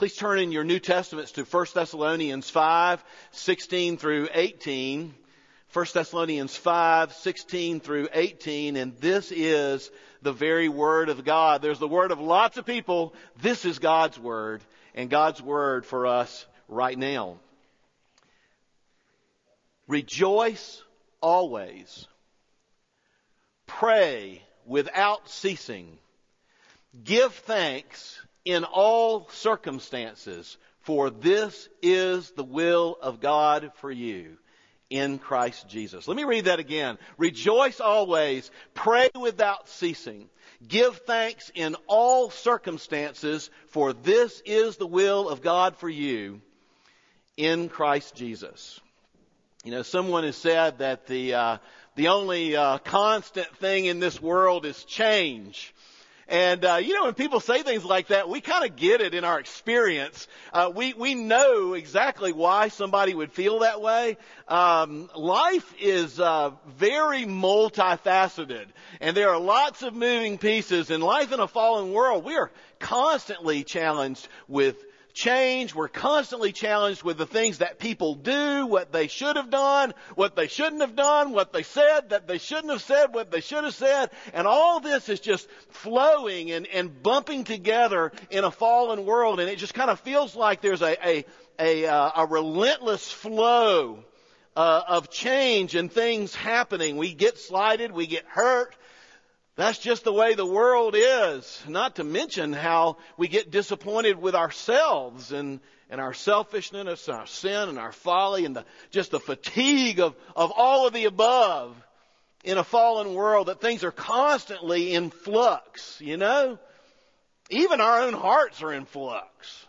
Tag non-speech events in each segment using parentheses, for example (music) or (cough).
Please turn in your New Testaments to 1 Thessalonians 5, 16 through 18. 1 Thessalonians 5, 16 through 18, and this is the very Word of God. There's the Word of lots of people. This is God's Word, and God's Word for us right now. Rejoice always. Pray without ceasing. Give thanks in all circumstances, for this is the will of God for you in Christ Jesus. Let me read that again. Rejoice always, pray without ceasing. Give thanks in all circumstances, for this is the will of God for you in Christ Jesus. You know, someone has said that the uh, the only uh, constant thing in this world is change. And uh, you know, when people say things like that, we kind of get it in our experience. Uh, we we know exactly why somebody would feel that way. Um, life is uh, very multifaceted, and there are lots of moving pieces. In life in a fallen world, we are constantly challenged with change. We're constantly challenged with the things that people do, what they should have done, what they shouldn't have done, what they said that they shouldn't have said, what they should have said. And all this is just flowing and, and bumping together in a fallen world. And it just kind of feels like there's a, a, a, uh, a relentless flow uh, of change and things happening. We get slighted, we get hurt, that's just the way the world is. Not to mention how we get disappointed with ourselves and, and our selfishness, and our sin and our folly and the, just the fatigue of, of all of the above in a fallen world that things are constantly in flux, you know? Even our own hearts are in flux.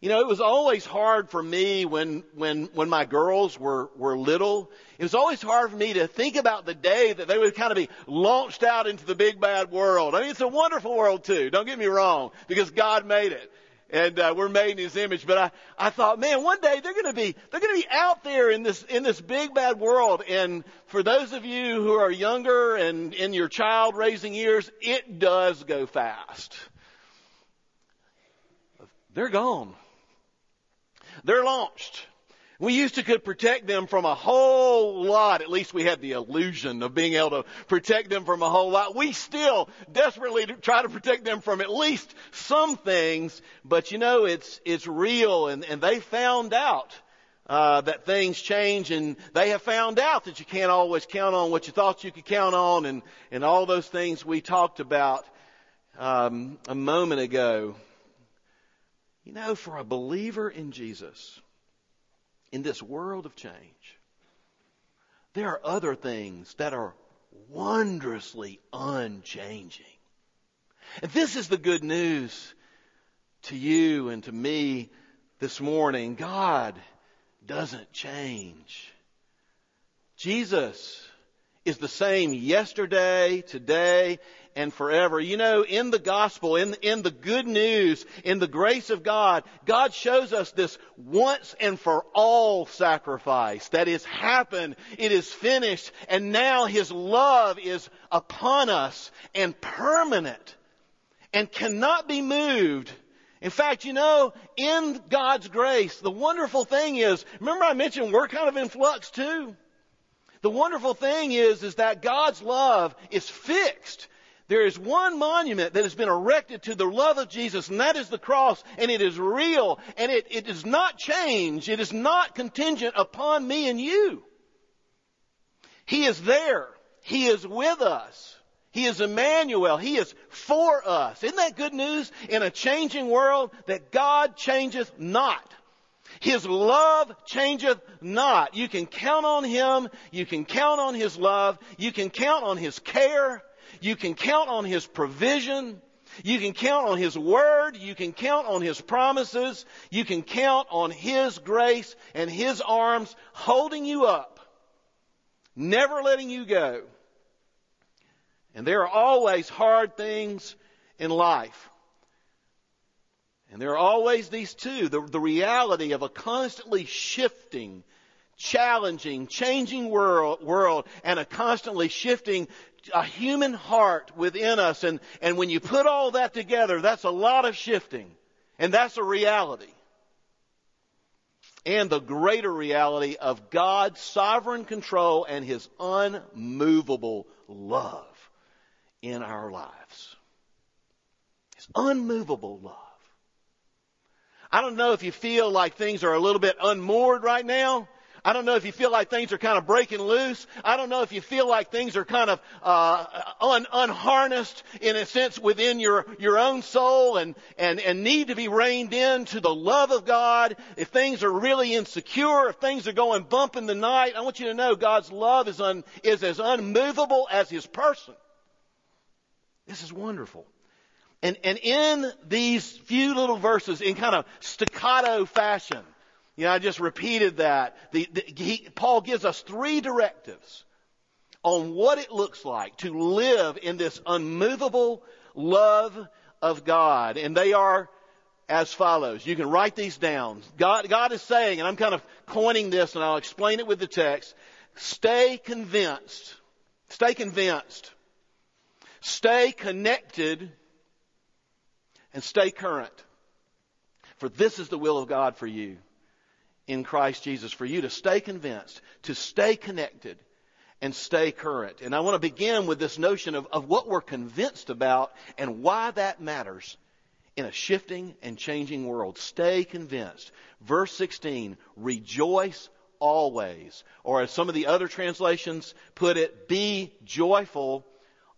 You know, it was always hard for me when, when, when my girls were, were little. It was always hard for me to think about the day that they would kind of be launched out into the big bad world. I mean, it's a wonderful world too. Don't get me wrong, because God made it. And uh, we're made in His image. But I, I thought, man, one day they're going to be they're going to be out there in this in this big bad world. And for those of you who are younger and in your child raising years, it does go fast. They're gone. They're launched. We used to could protect them from a whole lot. At least we had the illusion of being able to protect them from a whole lot. We still desperately try to protect them from at least some things, but you know, it's, it's real and, and they found out uh, that things change and they have found out that you can't always count on what you thought you could count on and, and all those things we talked about um, a moment ago. You know, for a believer in Jesus, in this world of change, there are other things that are wondrously unchanging. And this is the good news to you and to me this morning. God doesn't change. Jesus is the same yesterday, today, and forever. You know, in the gospel, in, in the good news, in the grace of God, God shows us this once and for all sacrifice that has happened. It is finished. And now His love is upon us and permanent and cannot be moved. In fact, you know, in God's grace, the wonderful thing is, remember I mentioned we're kind of in flux too? The wonderful thing is, is that God's love is fixed. There is one monument that has been erected to the love of Jesus, and that is the cross, and it is real, and it, it does not change. It is not contingent upon me and you. He is there. He is with us. He is Emmanuel. He is for us. Isn't that good news in a changing world that God changeth not? His love changeth not. You can count on Him. You can count on His love. You can count on His care. You can count on His provision. You can count on His Word. You can count on His promises. You can count on His grace and His arms holding you up, never letting you go. And there are always hard things in life. And there are always these two the, the reality of a constantly shifting, challenging, changing world, world and a constantly shifting a human heart within us. And, and when you put all that together, that's a lot of shifting. And that's a reality. And the greater reality of God's sovereign control and His unmovable love in our lives. His unmovable love. I don't know if you feel like things are a little bit unmoored right now. I don't know if you feel like things are kind of breaking loose. I don't know if you feel like things are kind of uh, un, unharnessed in a sense within your your own soul and and and need to be reined in to the love of God. If things are really insecure, if things are going bump in the night, I want you to know God's love is un, is as unmovable as His person. This is wonderful. And, and in these few little verses, in kind of staccato fashion, you know, I just repeated that. The, the, he, Paul gives us three directives on what it looks like to live in this unmovable love of God. And they are as follows. You can write these down. God, God is saying, and I'm kind of coining this and I'll explain it with the text, stay convinced. Stay convinced. Stay connected and stay current. For this is the will of God for you in Christ Jesus, for you to stay convinced, to stay connected, and stay current. And I want to begin with this notion of, of what we're convinced about and why that matters in a shifting and changing world. Stay convinced. Verse 16, rejoice always. Or as some of the other translations put it, be joyful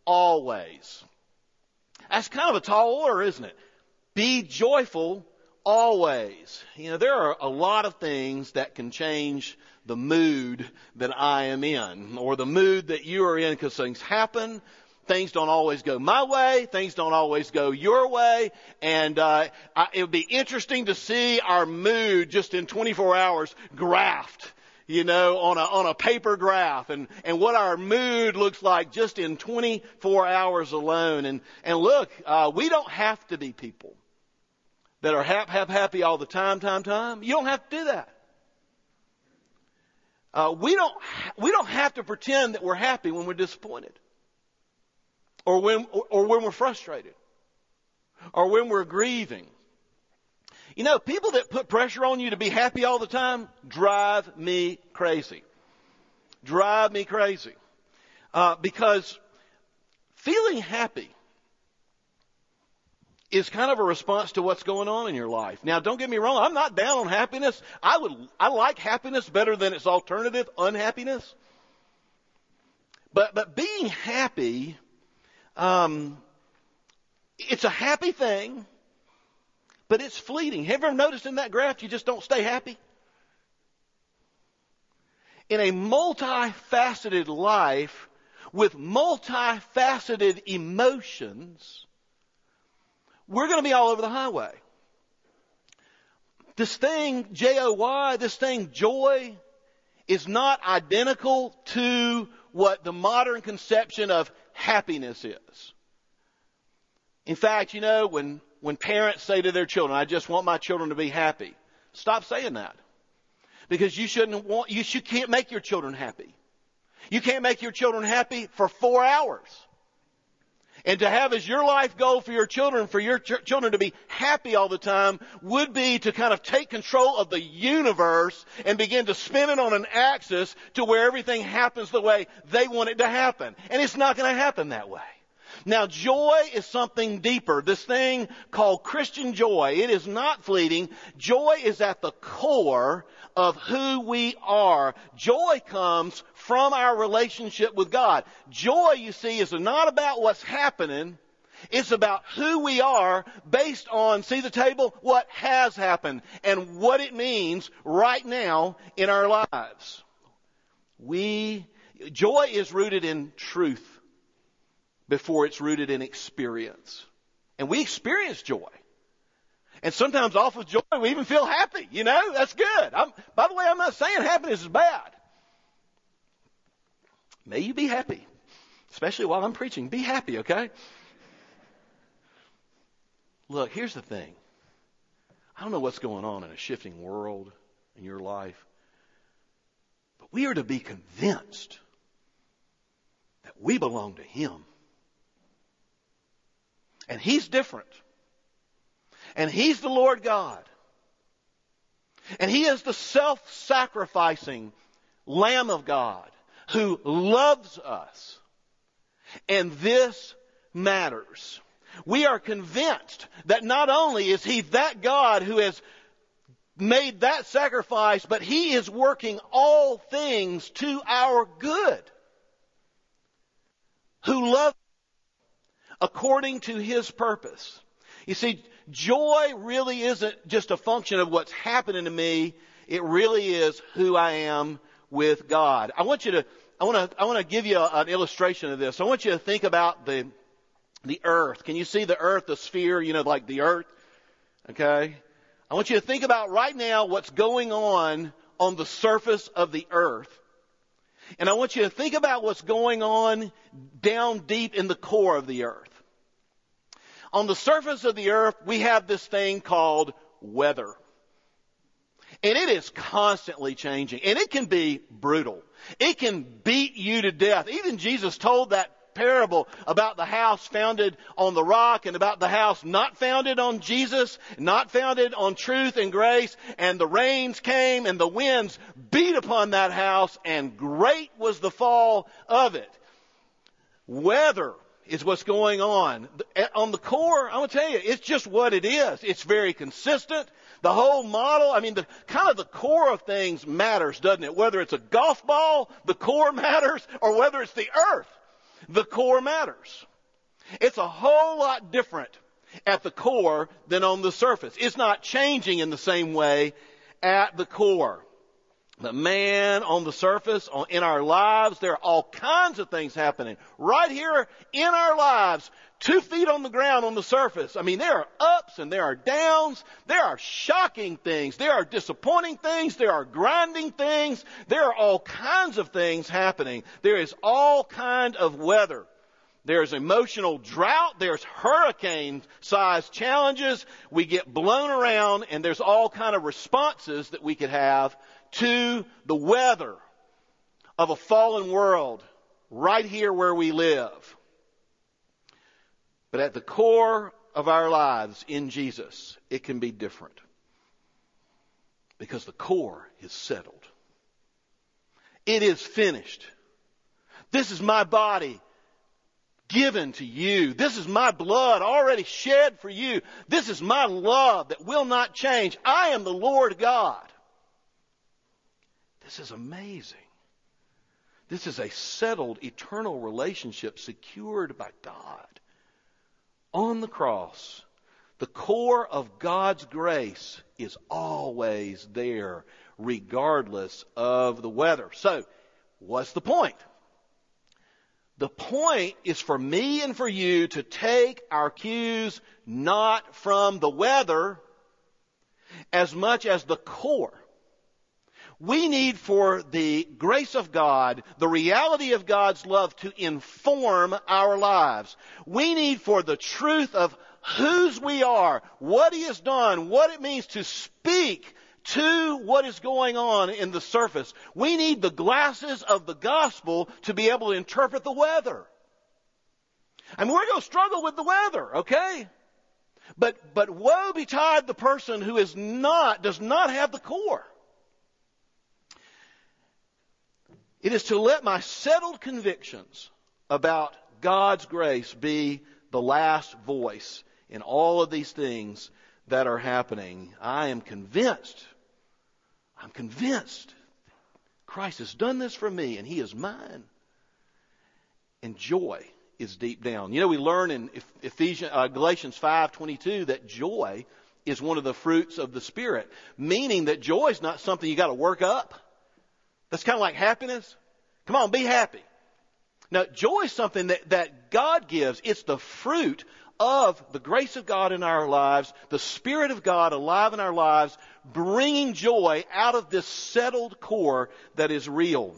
always. That's kind of a tall order, isn't it? Be joyful always. You know, there are a lot of things that can change the mood that I am in or the mood that you are in because things happen. Things don't always go my way. Things don't always go your way. And uh, I, it would be interesting to see our mood just in 24 hours graphed you know, on a, on a paper graph and, and what our mood looks like just in 24 hours alone. And, and look, uh, we don't have to be people that are hap, hap, happy all the time, time, time. You don't have to do that. Uh, we don't we don't have to pretend that we're happy when we're disappointed, or when or, or when we're frustrated, or when we're grieving. You know, people that put pressure on you to be happy all the time drive me crazy. Drive me crazy. Uh, because feeling happy is kind of a response to what's going on in your life. Now, don't get me wrong. I'm not down on happiness. I would, I like happiness better than its alternative, unhappiness. But, but being happy, um, it's a happy thing but it's fleeting. Have you ever noticed in that graph you just don't stay happy? In a multifaceted life with multifaceted emotions, we're going to be all over the highway. This thing, J-O-Y, this thing, joy, is not identical to what the modern conception of happiness is. In fact, you know, when when parents say to their children, I just want my children to be happy, stop saying that. Because you shouldn't want, you should, can't make your children happy. You can't make your children happy for four hours. And to have as your life goal for your children, for your ch- children to be happy all the time, would be to kind of take control of the universe and begin to spin it on an axis to where everything happens the way they want it to happen. And it's not going to happen that way. Now joy is something deeper. This thing called Christian joy, it is not fleeting. Joy is at the core of who we are. Joy comes from our relationship with God. Joy, you see, is not about what's happening. It's about who we are based on, see the table, what has happened and what it means right now in our lives. We, joy is rooted in truth before it's rooted in experience. And we experience joy. And sometimes off of joy, we even feel happy. You know, that's good. I'm, by the way, I'm not saying happiness is bad. May you be happy, especially while I'm preaching. Be happy, okay? Look, here's the thing. I don't know what's going on in a shifting world in your life, but we are to be convinced that we belong to Him. And he's different. And He's the Lord God. And He is the self-sacrificing Lamb of God who loves us. And this matters. We are convinced that not only is He that God who has made that sacrifice, but He is working all things to our good. Who love according to His purpose. You see, joy really isn't just a function of what's happening to me. It really is who I am with God. I want you to, I want to, I want to give you an illustration of this. I want you to think about the, the earth. Can you see the earth, the sphere, you know, like the earth? Okay? I want you to think about right now what's going on on the surface of the earth. And I want you to think about what's going on down deep in the core of the earth. On the surface of the earth, we have this thing called weather. And it is constantly changing. And it can be brutal. It can beat you to death. Even Jesus told that parable about the house founded on the rock and about the house not founded on Jesus, not founded on truth and grace, and the rains came and the winds beat upon that house, and great was the fall of it. Weather is what's going on. On the core, I'm going to tell you, it's just what it is. It's very consistent. The whole model, I mean, the kind of the core of things matters, doesn't it? Whether it's a golf ball, the core (laughs) matters, or whether it's the earth the core matters. It's a whole lot different at the core than on the surface. It's not changing in the same way at the core. But man, on the surface, in our lives, there are all kinds of things happening. Right here in our lives, two feet on the ground on the surface. I mean, there are ups and there are downs. There are shocking things. There are disappointing things. There are grinding things. There are all kinds of things happening. There is all kind of weather. There's emotional drought. There's hurricane sized challenges. We get blown around and there's all kind of responses that we could have to the weather of a fallen world right here where we live. But at the core of our lives in Jesus, it can be different. Because the core is settled. It is finished. This is my body given to you. This is my blood already shed for you. This is my love that will not change. I am the Lord God. This is amazing. This is a settled eternal relationship secured by God on the cross, the core of God's grace is always there, regardless of the weather. So, what's the point? The point is for me and for you to take our cues not from the weather as much as the core we need for the grace of God, the reality of God's love to inform our lives. We need for the truth of whose we are, what He has done, what it means to speak to what is going on in the surface. We need the glasses of the gospel to be able to interpret the weather. I mean, we're going to struggle with the weather, okay? But, but woe betide the person who is not, does not have the core. It is to let my settled convictions about God's grace be the last voice in all of these things that are happening. I am convinced, I'm convinced Christ has done this for me and He is mine. And joy is deep down. You know, we learn in Ephesians, uh, Galatians 5:22 that joy is one of the fruits of the Spirit, meaning that joy is not something you got to work up. That's kind of like happiness. Come on, be happy. Now, joy is something that, that God gives. It's the fruit of the grace of God in our lives, the Spirit of God alive in our lives, bringing joy out of this settled core that is real.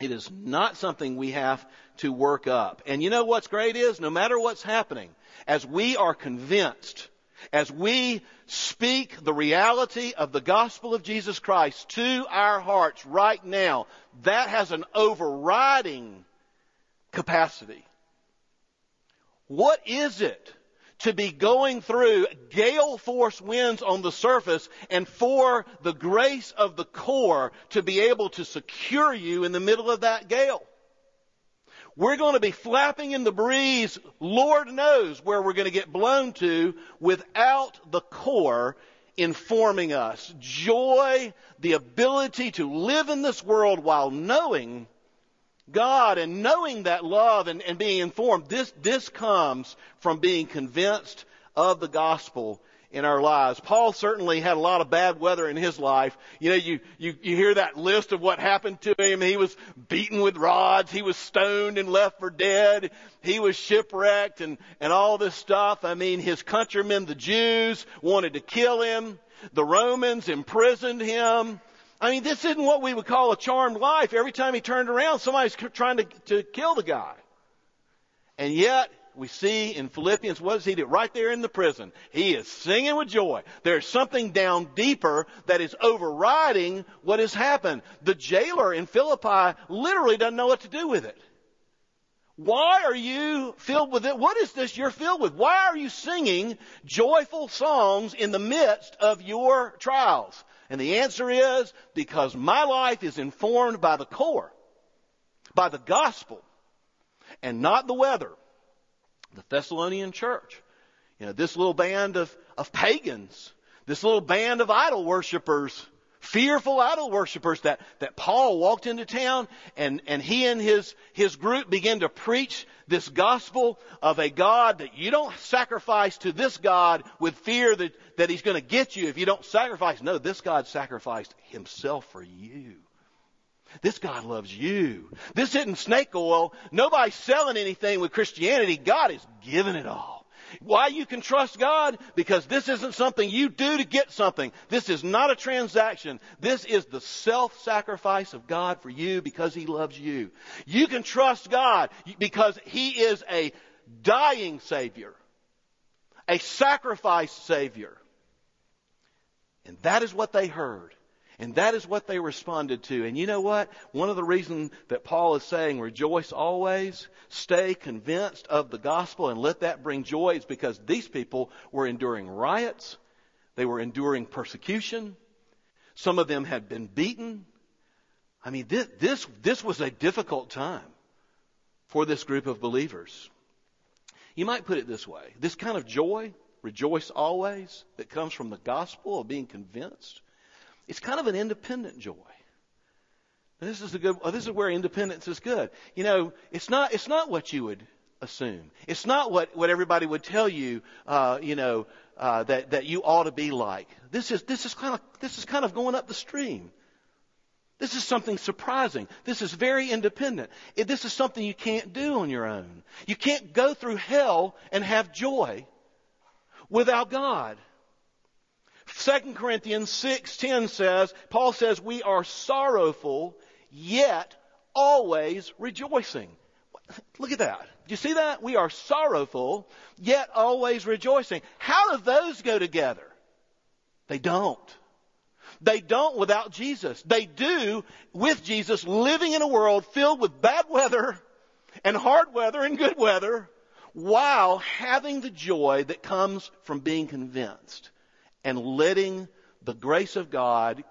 It is not something we have to work up. And you know what's great is, no matter what's happening, as we are convinced as we speak the reality of the gospel of Jesus Christ to our hearts right now, that has an overriding capacity. What is it to be going through gale force winds on the surface and for the grace of the core to be able to secure you in the middle of that gale. We're going to be flapping in the breeze, Lord knows where we're going to get blown to without the core informing us. Joy, the ability to live in this world while knowing God and knowing that love and, and being informed, this, this comes from being convinced of the gospel in our lives. Paul certainly had a lot of bad weather in his life. You know, you, you, you hear that list of what happened to him. He was beaten with rods. He was stoned and left for dead. He was shipwrecked and, and all this stuff. I mean, his countrymen, the Jews, wanted to kill him. The Romans imprisoned him. I mean, this isn't what we would call a charmed life. Every time he turned around, somebody's trying to, to kill the guy. And yet, we see in Philippians, what does he do? Right there in the prison. He is singing with joy. There's something down deeper that is overriding what has happened. The jailer in Philippi literally doesn't know what to do with it. Why are you filled with it? What is this you're filled with? Why are you singing joyful songs in the midst of your trials? And the answer is because my life is informed by the core, by the gospel, and not the weather. The Thessalonian church, you know, this little band of, of pagans, this little band of idol worshippers, fearful idol worshippers that, that Paul walked into town and, and he and his, his group began to preach this gospel of a God that you don't sacrifice to this God with fear that, that he's going to get you if you don't sacrifice. No, this God sacrificed himself for you. This God loves you. This isn't snake oil. Nobody's selling anything with Christianity. God is giving it all. Why you can trust God? Because this isn't something you do to get something. This is not a transaction. This is the self-sacrifice of God for you because He loves you. You can trust God because He is a dying Savior. A sacrifice Savior. And that is what they heard. And that is what they responded to. And you know what? One of the reasons that Paul is saying rejoice always, stay convinced of the gospel and let that bring joy is because these people were enduring riots. They were enduring persecution. Some of them had been beaten. I mean, this, this, this was a difficult time for this group of believers. You might put it this way. This kind of joy, rejoice always, that comes from the gospel of being convinced it's kind of an independent joy. This is a good. This is where independence is good. You know, it's not. It's not what you would assume. It's not what what everybody would tell you. Uh, you know uh, that that you ought to be like. This is this is kind of this is kind of going up the stream. This is something surprising. This is very independent. This is something you can't do on your own. You can't go through hell and have joy without God. 2 Corinthians 6:10 says, Paul says, "We are sorrowful, yet always rejoicing." Look at that. Do you see that? We are sorrowful, yet always rejoicing. How do those go together? They don't. They don't without Jesus. They do with Jesus living in a world filled with bad weather and hard weather and good weather while having the joy that comes from being convinced and letting the grace of God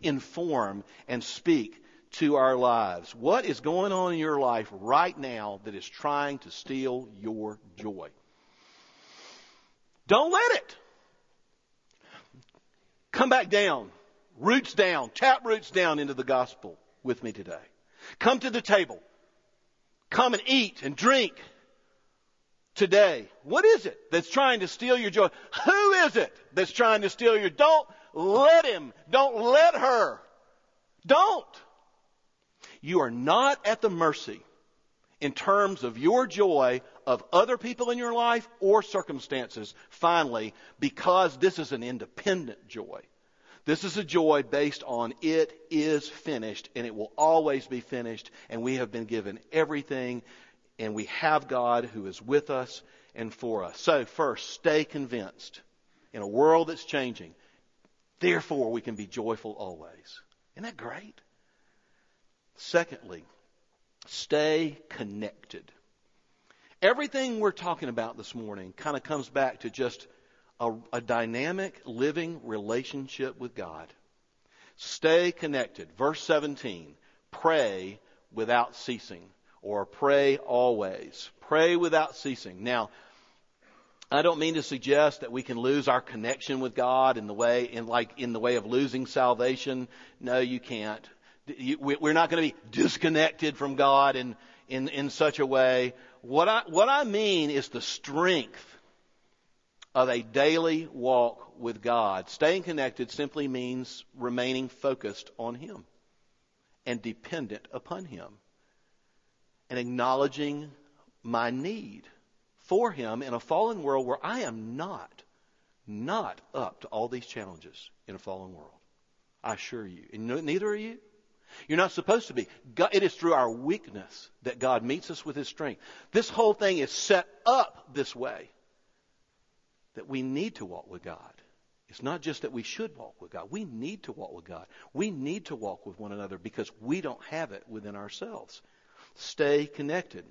inform and speak to our lives. What is going on in your life right now that is trying to steal your joy? Don't let it. Come back down, roots down, tap roots down into the gospel with me today. Come to the table. Come and eat and drink today? What is it that's trying to steal your joy? Who is it that's trying to steal your Don't let him. Don't let her. Don't. You are not at the mercy in terms of your joy of other people in your life or circumstances, finally, because this is an independent joy. This is a joy based on it is finished and it will always be finished and we have been given everything and we have God who is with us and for us. So, first, stay convinced. In a world that's changing, therefore we can be joyful always. Isn't that great? Secondly, stay connected. Everything we're talking about this morning kind of comes back to just a, a dynamic, living relationship with God. Stay connected. Verse 17. Pray without ceasing. Or pray always. Pray without ceasing. Now, I don't mean to suggest that we can lose our connection with God in the way, in like, in the way of losing salvation. No, you can't. We're not going to be disconnected from God in, in, in such a way. What I, what I mean is the strength of a daily walk with God. Staying connected simply means remaining focused on Him and dependent upon Him and acknowledging my need for Him in a fallen world where I am not, not up to all these challenges in a fallen world. I assure you. And neither are you. You're not supposed to be. God, it is through our weakness that God meets us with His strength. This whole thing is set up this way that we need to walk with God. It's not just that we should walk with God. We need to walk with God. We need to walk with one another because we don't have it within ourselves. Stay connected.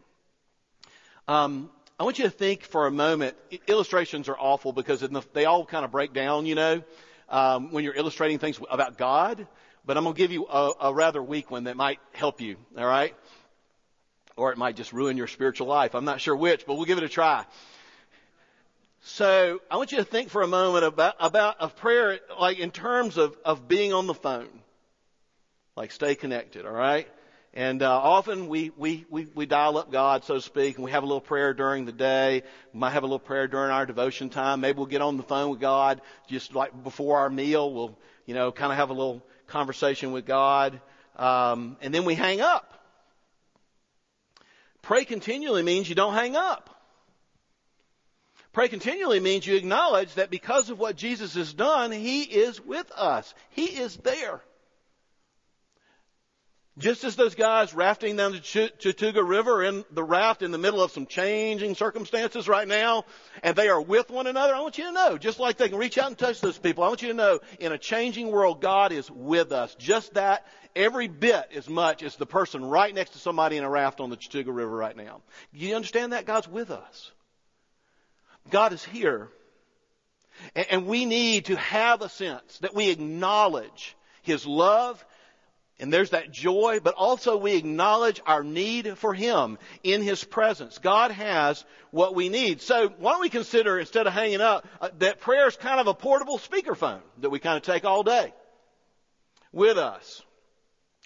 Um, I want you to think for a moment. Illustrations are awful because they all kind of break down, you know, um, when you're illustrating things about God. But I'm going to give you a, a rather weak one that might help you. All right, or it might just ruin your spiritual life. I'm not sure which, but we'll give it a try. So I want you to think for a moment about, about a prayer, like in terms of, of being on the phone. Like stay connected, alright? And uh, often we, we, we, we dial up God, so to speak, and we have a little prayer during the day. We might have a little prayer during our devotion time. Maybe we'll get on the phone with God just like before our meal. We'll, you know, kind of have a little conversation with God. Um, and then we hang up. Pray continually means you don't hang up. Pray continually means you acknowledge that because of what Jesus has done, He is with us. He is there. Just as those guys rafting down the Chattooga River in the raft in the middle of some changing circumstances right now, and they are with one another, I want you to know, just like they can reach out and touch those people, I want you to know, in a changing world, God is with us. Just that, every bit as much as the person right next to somebody in a raft on the Chattooga River right now. You understand that? God's with us. God is here. And we need to have a sense that we acknowledge His love, and there's that joy, but also we acknowledge our need for Him in His presence. God has what we need. So why don't we consider, instead of hanging up, uh, that prayer is kind of a portable speakerphone that we kind of take all day with us.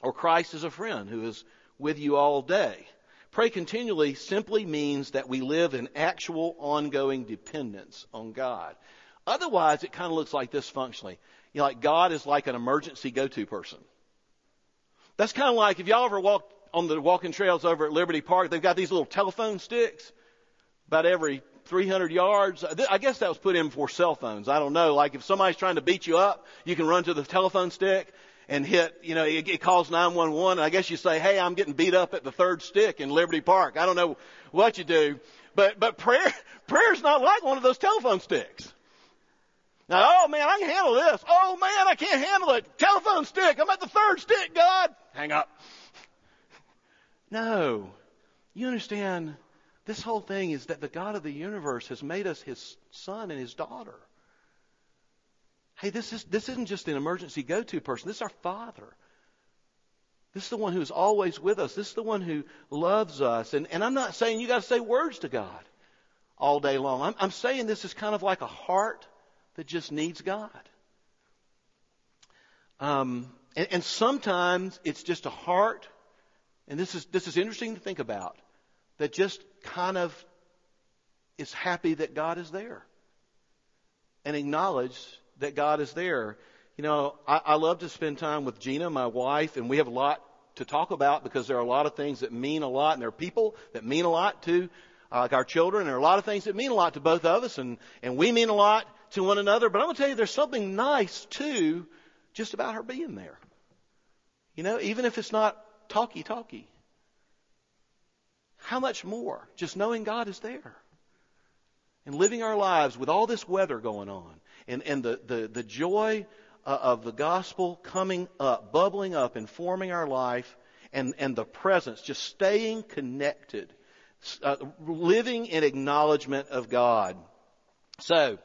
Or Christ is a friend who is with you all day. Pray continually simply means that we live in actual ongoing dependence on God. Otherwise, it kind of looks like this functionally. You know, like God is like an emergency go-to person. That's kind of like if y'all ever walked on the walking trails over at Liberty Park, they've got these little telephone sticks about every 300 yards. I guess that was put in for cell phones. I don't know. Like if somebody's trying to beat you up, you can run to the telephone stick and hit, you know, it, calls 911. I guess you say, hey, I'm getting beat up at the third stick in Liberty Park. I don't know what you do. But, but prayer, (laughs) prayer's not like one of those telephone sticks. Now, oh man, I can handle this. Oh man, I can't handle it. Telephone stick. I'm at the third stick, God. Hang up. (laughs) No. You understand, this whole thing is that the God of the universe has made us his son and his daughter. Hey, this, is, this isn't just an emergency go to person. This is our Father. This is the one who's always with us. This is the one who loves us. And, and I'm not saying you got to say words to God all day long. I'm, I'm saying this is kind of like a heart that just needs God. Um, and, and sometimes it's just a heart, and this is, this is interesting to think about, that just kind of is happy that God is there and acknowledge that God is there. You know, I, I love to spend time with Gina, my wife, and we have a lot to talk about because there are a lot of things that mean a lot, and there are people that mean a lot to uh, like our children. There are a lot of things that mean a lot to both of us, and and we mean a lot to one another. But I'm going to tell you, there's something nice too, just about her being there. You know, even if it's not talky talky. How much more just knowing God is there and living our lives with all this weather going on and, and the, the, the joy uh, of the gospel coming up, bubbling up, informing our life, and, and the presence, just staying connected uh, living in acknowledgement of God. So,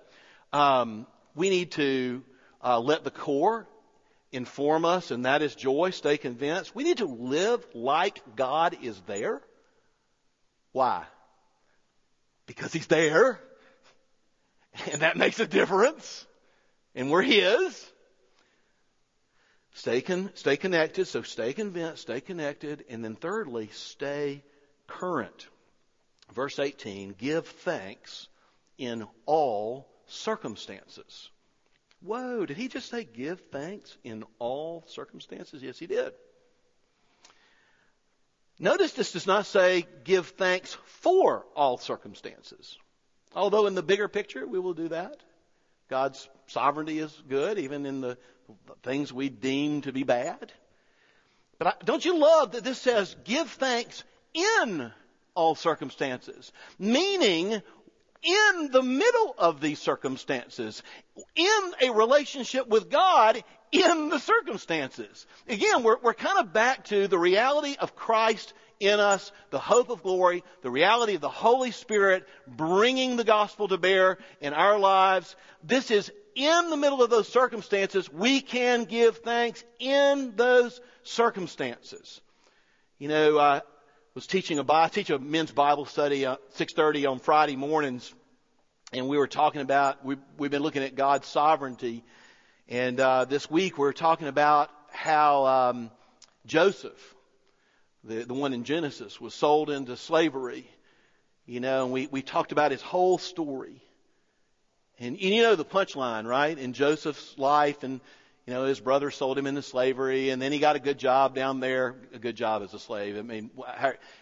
um, we need to uh, let the core inform us, and that is joy. Stay convinced. We need to live like God is there. Why? Because He's there. And that makes a difference. And we're His. Stay, con- stay connected. So stay convinced, stay connected. And then thirdly, stay current. Verse 18, give thanks in all circumstances. Whoa, did he just say give thanks in all circumstances? Yes, he did. Notice this does not say give thanks for all circumstances. Although in the bigger picture, we will do that. God's sovereignty is good, even in the things we deem to be bad. But don't you love that this says give thanks in all circumstances? Meaning in the middle of these circumstances, in a relationship with God in the circumstances. Again, we're, we're kind of back to the reality of Christ in us, the hope of glory, the reality of the Holy Spirit bringing the gospel to bear in our lives. This is in the middle of those circumstances. We can give thanks in those circumstances. You know, uh, was teaching a I teach a men's Bible study at 6:30 on Friday mornings, and we were talking about we we've been looking at God's sovereignty, and uh, this week we are talking about how um, Joseph, the the one in Genesis, was sold into slavery, you know, and we we talked about his whole story, and, and you know the punchline, right? In Joseph's life and you know, his brother sold him into slavery, and then he got a good job down there, a good job as a slave. I mean,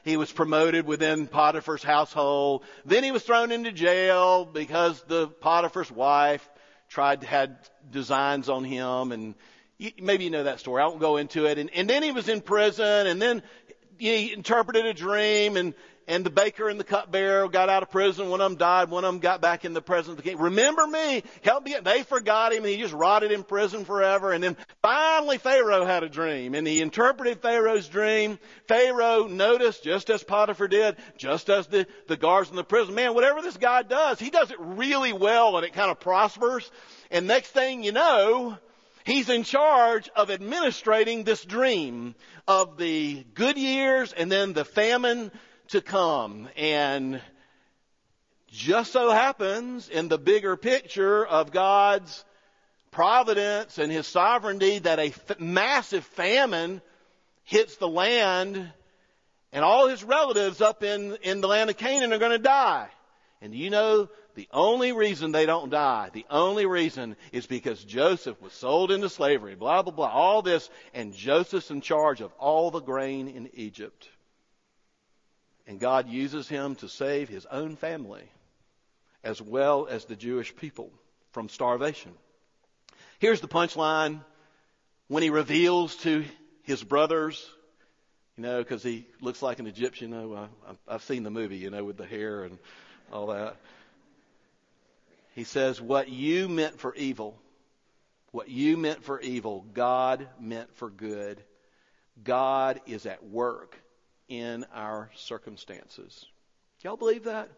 he was promoted within Potiphar's household. Then he was thrown into jail because the Potiphar's wife tried to had designs on him, and maybe you know that story. I won't go into it. And, and then he was in prison, and then he interpreted a dream, and and the baker and the cupbearer got out of prison. One of them died. One of them got back in the presence of the king. Remember me. Help me. They forgot him and he just rotted in prison forever. And then finally Pharaoh had a dream and he interpreted Pharaoh's dream. Pharaoh noticed, just as Potiphar did, just as the, the guards in the prison, man, whatever this guy does, he does it really well and it kind of prospers. And next thing you know, He's in charge of administrating this dream of the good years and then the famine to come. And just so happens in the bigger picture of God's providence and His sovereignty that a f- massive famine hits the land and all his relatives up in, in the land of Canaan are going to die. And you know the only reason they don't die, the only reason is because Joseph was sold into slavery, blah, blah, blah, all this, and Joseph's in charge of all the grain in Egypt. And God uses him to save his own family as well as the Jewish people from starvation. Here's the punchline when he reveals to his brothers, you know, because he looks like an Egyptian. You know, I, I've seen the movie, you know, with the hair and all that. He says, What you meant for evil, what you meant for evil, God meant for good. God is at work in our circumstances. Y'all believe that?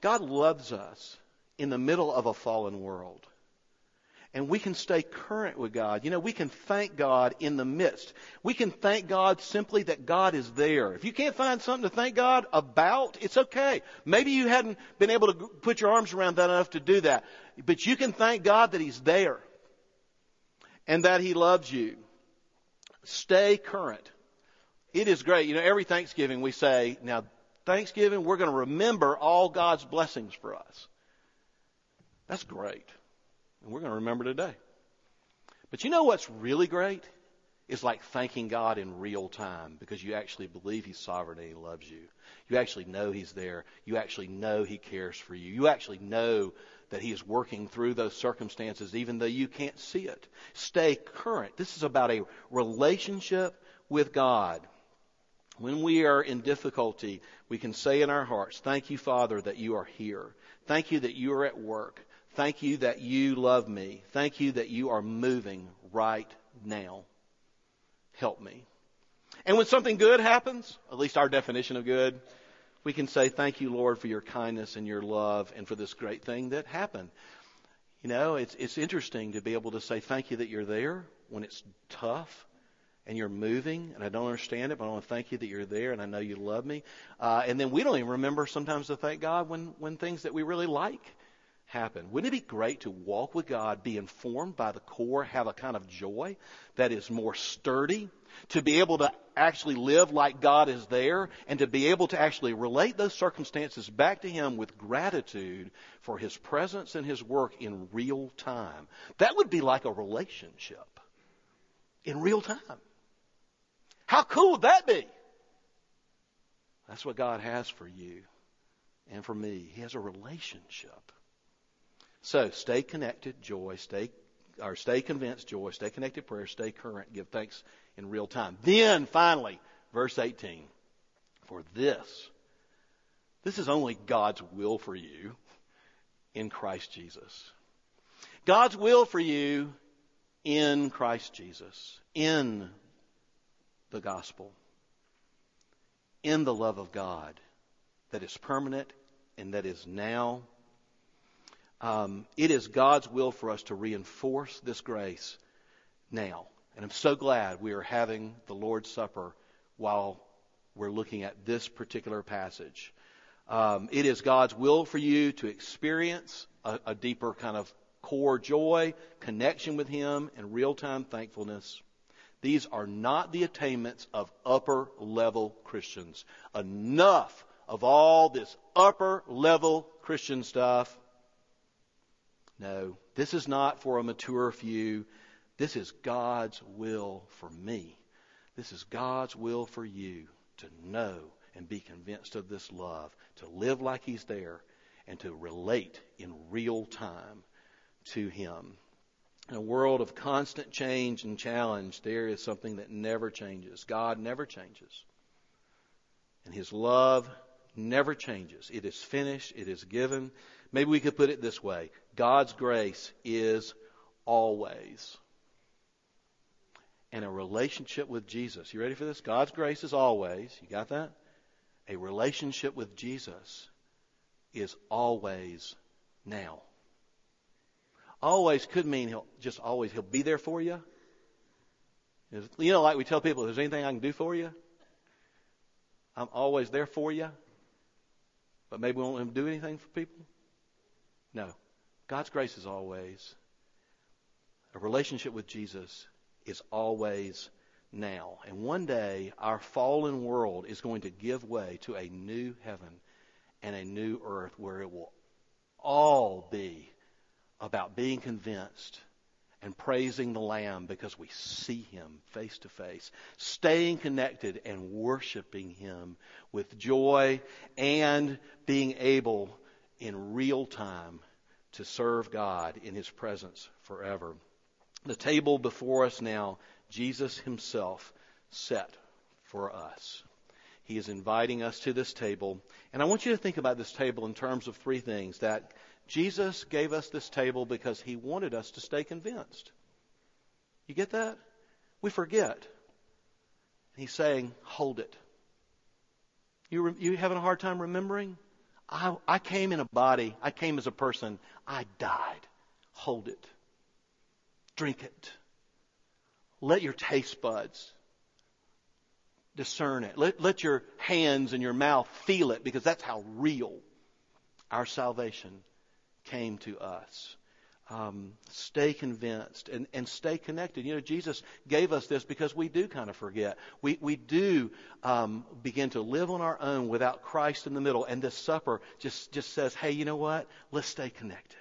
God loves us in the middle of a fallen world. And we can stay current with God. You know, we can thank God in the midst. We can thank God simply that God is there. If you can't find something to thank God about, it's okay. Maybe you hadn't been able to put your arms around that enough to do that. But you can thank God that He's there and that He loves you. Stay current. It is great. You know, every Thanksgiving we say, now, Thanksgiving, we're going to remember all God's blessings for us. That's great. And we're going to remember today. But you know what's really great? It's like thanking God in real time because you actually believe He's sovereign and He loves you. You actually know He's there. You actually know He cares for you. You actually know that He is working through those circumstances even though you can't see it. Stay current. This is about a relationship with God. When we are in difficulty, we can say in our hearts, Thank you, Father, that you are here. Thank you that you are at work. Thank you that you love me. Thank you that you are moving right now. Help me. And when something good happens, at least our definition of good, we can say, Thank you, Lord, for your kindness and your love and for this great thing that happened. You know, it's, it's interesting to be able to say, Thank you that you're there when it's tough and you're moving, and I don't understand it, but I want to thank you that you're there, and I know you love me. Uh, and then we don't even remember sometimes to thank God when, when things that we really like happen. Wouldn't it be great to walk with God, be informed by the core, have a kind of joy that is more sturdy, to be able to actually live like God is there, and to be able to actually relate those circumstances back to Him with gratitude for His presence and His work in real time? That would be like a relationship in real time. How cool would that be? That's what God has for you and for me. He has a relationship. So stay connected, joy, stay or stay convinced, joy, stay connected, prayer, stay current, give thanks in real time. Then finally, verse 18. For this, this is only God's will for you in Christ Jesus. God's will for you in Christ Jesus, in the gospel, in the love of God that is permanent and that is now. Um, it is God's will for us to reinforce this grace now. And I'm so glad we are having the Lord's Supper while we're looking at this particular passage. Um, it is God's will for you to experience a, a deeper kind of core joy, connection with Him, and real time thankfulness. These are not the attainments of upper level Christians. Enough of all this upper level Christian stuff. No, this is not for a mature few. This is God's will for me. This is God's will for you to know and be convinced of this love, to live like He's there, and to relate in real time to Him. In a world of constant change and challenge, there is something that never changes. God never changes. And His love never changes. It is finished. It is given. Maybe we could put it this way. God's grace is always. And a relationship with Jesus. You ready for this? God's grace is always. You got that? A relationship with Jesus is always now. Always could mean he'll just always, he'll be there for you. You know, like we tell people, if there's anything I can do for you, I'm always there for you. But maybe we won't him do anything for people? No. God's grace is always. A relationship with Jesus is always now. And one day, our fallen world is going to give way to a new heaven and a new earth where it will all be about being convinced and praising the Lamb because we see Him face to face, staying connected and worshiping Him with joy and being able in real time to serve God in His presence forever. The table before us now, Jesus Himself set for us. He is inviting us to this table. And I want you to think about this table in terms of three things that Jesus gave us this table because he wanted us to stay convinced. You get that? We forget. He's saying, hold it. You, you having a hard time remembering? I, I came in a body. I came as a person. I died. Hold it. Drink it. Let your taste buds discern it. Let, let your hands and your mouth feel it because that's how real our salvation came to us. Um, stay convinced and, and stay connected. You know, Jesus gave us this because we do kind of forget. We, we do um, begin to live on our own without Christ in the middle. And this supper just, just says, hey, you know what? Let's stay connected.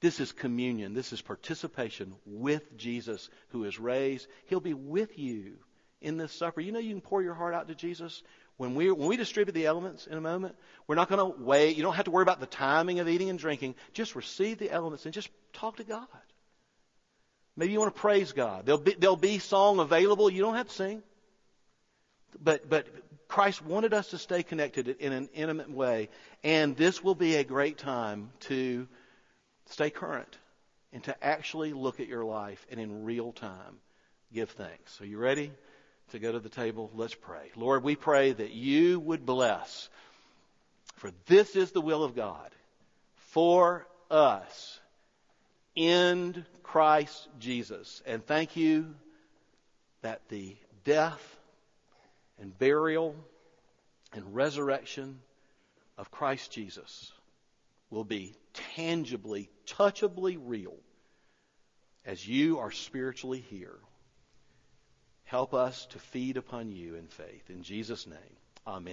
This is communion. This is participation with Jesus who is raised. He'll be with you in this supper. You know, you can pour your heart out to Jesus when we, when we distribute the elements in a moment, we're not going to wait. You don't have to worry about the timing of eating and drinking. Just receive the elements and just talk to God. Maybe you want to praise God. There'll be, there'll be song available. You don't have to sing. But, but Christ wanted us to stay connected in an intimate way. And this will be a great time to stay current and to actually look at your life and in real time give thanks. Are you ready? To go to the table? Let's pray. Lord, we pray that you would bless, for this is the will of God for us in Christ Jesus. And thank you that the death and burial and resurrection of Christ Jesus will be tangibly, touchably real as you are spiritually here. Help us to feed upon you in faith. In Jesus' name, amen.